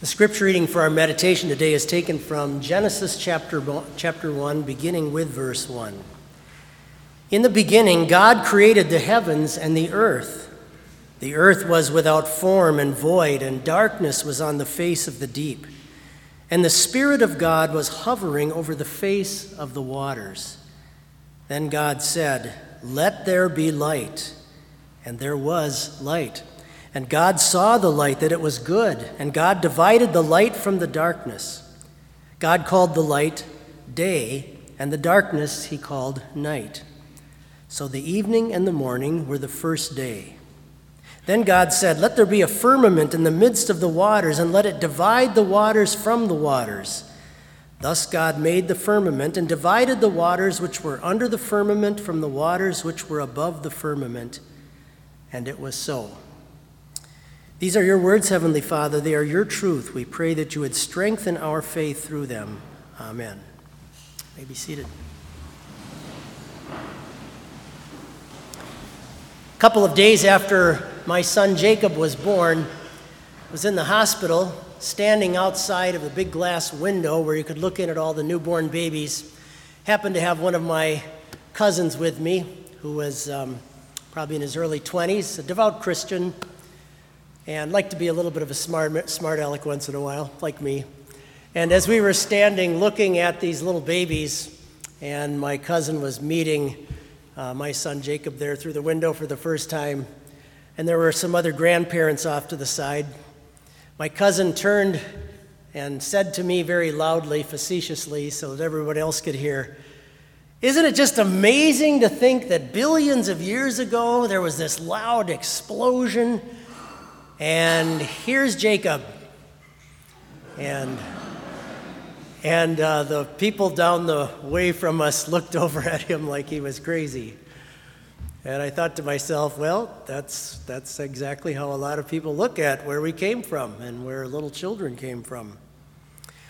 The scripture reading for our meditation today is taken from Genesis chapter, chapter 1, beginning with verse 1. In the beginning, God created the heavens and the earth. The earth was without form and void, and darkness was on the face of the deep. And the Spirit of God was hovering over the face of the waters. Then God said, Let there be light. And there was light. And God saw the light, that it was good, and God divided the light from the darkness. God called the light day, and the darkness he called night. So the evening and the morning were the first day. Then God said, Let there be a firmament in the midst of the waters, and let it divide the waters from the waters. Thus God made the firmament, and divided the waters which were under the firmament from the waters which were above the firmament. And it was so. These are your words, Heavenly Father. They are your truth. We pray that you would strengthen our faith through them. Amen. You may be seated. A couple of days after my son Jacob was born, I was in the hospital, standing outside of the big glass window where you could look in at all the newborn babies. Happened to have one of my cousins with me, who was um, probably in his early 20s, a devout Christian, and like to be a little bit of a smart, smart aleck once in a while, like me. And as we were standing looking at these little babies, and my cousin was meeting uh, my son Jacob there through the window for the first time, and there were some other grandparents off to the side, my cousin turned and said to me very loudly, facetiously, so that everyone else could hear, isn't it just amazing to think that billions of years ago there was this loud explosion and here's Jacob. And, and uh, the people down the way from us looked over at him like he was crazy. And I thought to myself, well, that's, that's exactly how a lot of people look at where we came from and where little children came from.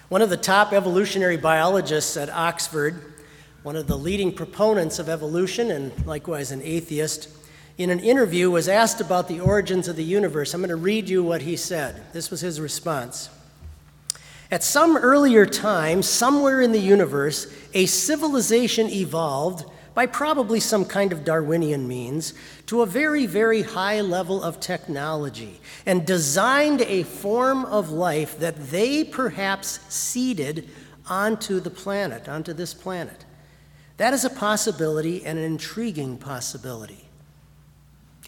One of the top evolutionary biologists at Oxford, one of the leading proponents of evolution, and likewise an atheist, in an interview, was asked about the origins of the universe. I'm going to read you what he said. This was his response. At some earlier time, somewhere in the universe, a civilization evolved by probably some kind of Darwinian means to a very, very high level of technology and designed a form of life that they perhaps seeded onto the planet, onto this planet. That is a possibility and an intriguing possibility.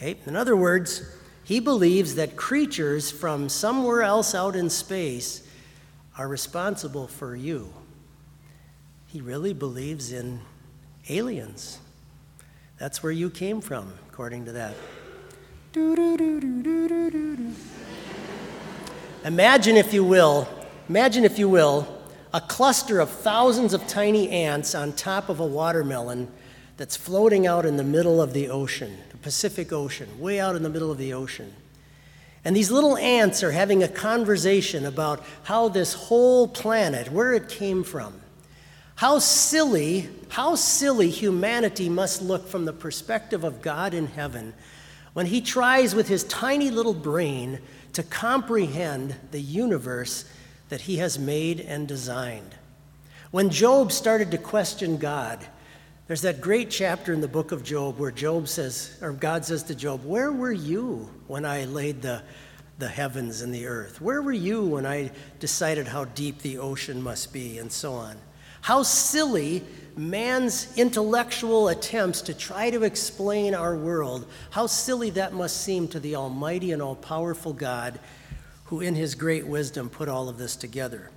Okay? In other words, he believes that creatures from somewhere else out in space are responsible for you. He really believes in aliens. That's where you came from, according to that. Imagine, if you will, imagine, if you will, a cluster of thousands of tiny ants on top of a watermelon that's floating out in the middle of the ocean. The Pacific Ocean, way out in the middle of the ocean. And these little ants are having a conversation about how this whole planet, where it came from, how silly, how silly humanity must look from the perspective of God in heaven when he tries with his tiny little brain to comprehend the universe that he has made and designed. When Job started to question God, there's that great chapter in the book of Job where Job says, or God says to Job, Where were you when I laid the, the heavens and the earth? Where were you when I decided how deep the ocean must be, and so on? How silly man's intellectual attempts to try to explain our world, how silly that must seem to the Almighty and all powerful God who, in his great wisdom, put all of this together.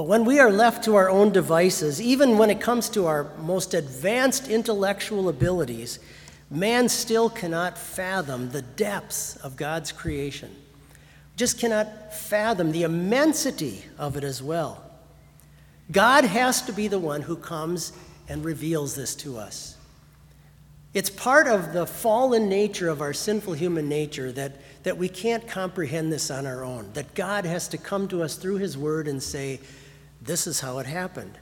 But when we are left to our own devices, even when it comes to our most advanced intellectual abilities, man still cannot fathom the depths of God's creation. Just cannot fathom the immensity of it as well. God has to be the one who comes and reveals this to us. It's part of the fallen nature of our sinful human nature that, that we can't comprehend this on our own, that God has to come to us through His Word and say, this is how it happened.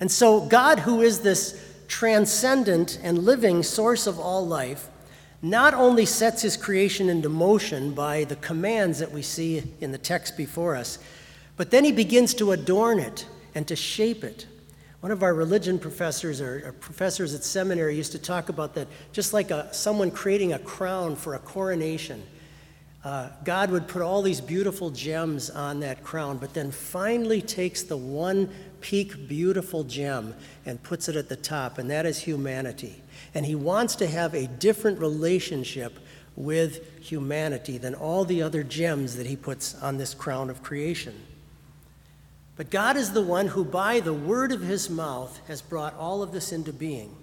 And so, God, who is this transcendent and living source of all life, not only sets his creation into motion by the commands that we see in the text before us, but then he begins to adorn it and to shape it. One of our religion professors or, or professors at seminary used to talk about that just like a, someone creating a crown for a coronation. Uh, God would put all these beautiful gems on that crown, but then finally takes the one peak beautiful gem and puts it at the top, and that is humanity. And he wants to have a different relationship with humanity than all the other gems that he puts on this crown of creation. But God is the one who, by the word of his mouth, has brought all of this into being.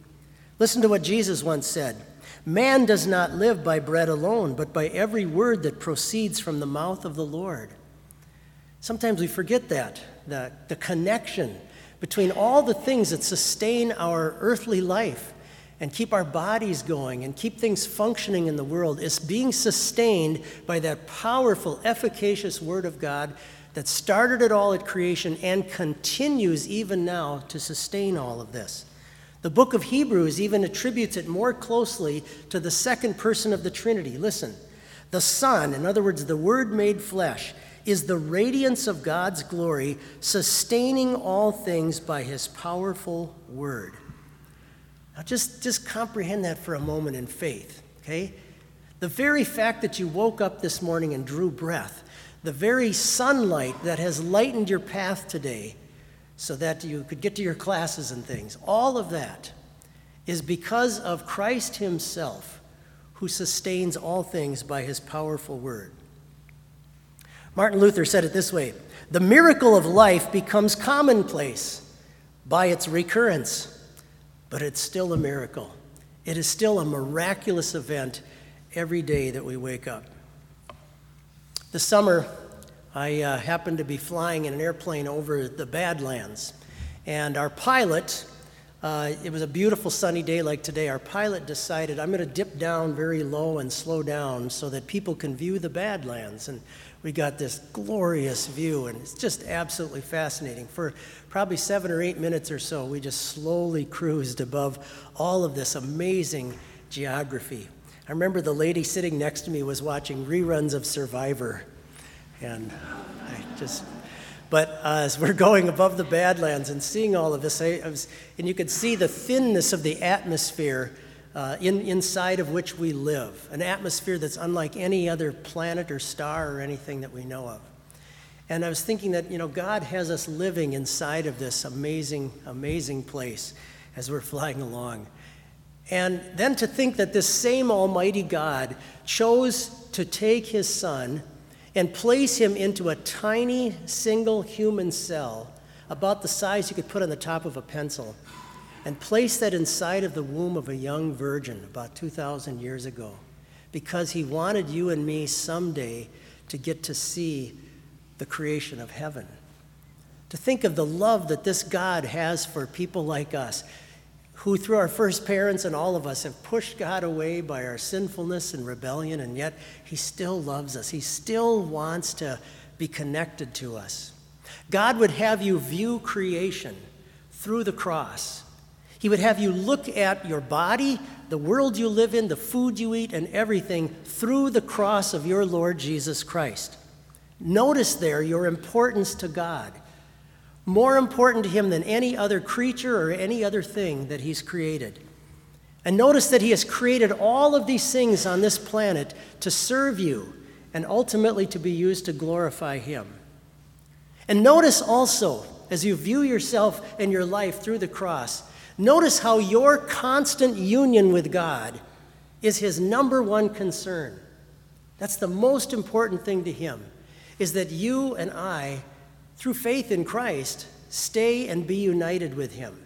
Listen to what Jesus once said Man does not live by bread alone, but by every word that proceeds from the mouth of the Lord. Sometimes we forget that, the, the connection between all the things that sustain our earthly life and keep our bodies going and keep things functioning in the world is being sustained by that powerful, efficacious Word of God that started it all at creation and continues even now to sustain all of this. The book of Hebrews even attributes it more closely to the second person of the Trinity. Listen, the Son, in other words, the Word made flesh, is the radiance of God's glory, sustaining all things by his powerful Word. Now, just, just comprehend that for a moment in faith, okay? The very fact that you woke up this morning and drew breath, the very sunlight that has lightened your path today so that you could get to your classes and things, all of that is because of Christ Himself who sustains all things by His powerful word. Martin Luther said it this way The miracle of life becomes commonplace by its recurrence but it's still a miracle. It is still a miraculous event every day that we wake up. This summer, I uh, happened to be flying in an airplane over the Badlands, and our pilot, uh, it was a beautiful sunny day like today, our pilot decided I'm going to dip down very low and slow down so that people can view the Badlands. And we got this glorious view, and it's just absolutely fascinating. For probably seven or eight minutes or so, we just slowly cruised above all of this amazing geography. I remember the lady sitting next to me was watching reruns of Survivor, and I just. But uh, as we're going above the Badlands and seeing all of this, I, I was, and you could see the thinness of the atmosphere uh, in, inside of which we live, an atmosphere that's unlike any other planet or star or anything that we know of. And I was thinking that, you know, God has us living inside of this amazing, amazing place as we're flying along. And then to think that this same Almighty God chose to take his son and place him into a tiny single human cell about the size you could put on the top of a pencil and place that inside of the womb of a young virgin about 2,000 years ago because he wanted you and me someday to get to see the creation of heaven. To think of the love that this God has for people like us, who through our first parents and all of us have pushed God away by our sinfulness and rebellion, and yet he still loves us. He still wants to be connected to us. God would have you view creation through the cross he would have you look at your body, the world you live in, the food you eat, and everything through the cross of your Lord Jesus Christ. Notice there your importance to God. More important to Him than any other creature or any other thing that He's created. And notice that He has created all of these things on this planet to serve you and ultimately to be used to glorify Him. And notice also, as you view yourself and your life through the cross, Notice how your constant union with God is his number one concern. That's the most important thing to him, is that you and I, through faith in Christ, stay and be united with him.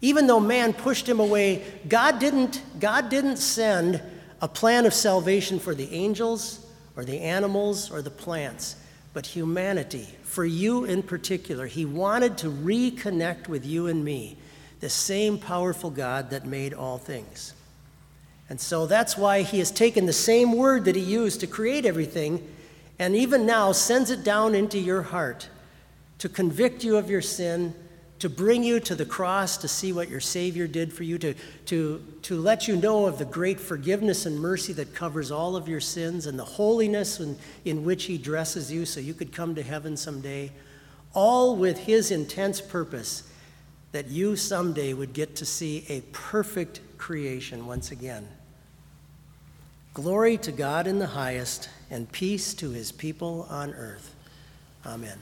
Even though man pushed him away, God didn't, God didn't send a plan of salvation for the angels or the animals or the plants, but humanity, for you in particular. He wanted to reconnect with you and me the same powerful God that made all things. And so that's why he has taken the same word that he used to create everything and even now sends it down into your heart to convict you of your sin, to bring you to the cross to see what your Savior did for you, to, to, to let you know of the great forgiveness and mercy that covers all of your sins and the holiness in, in which He dresses you so you could come to heaven someday, all with His intense purpose that you someday would get to see a perfect creation once again. Glory to God in the highest, and peace to His people on earth. Amen.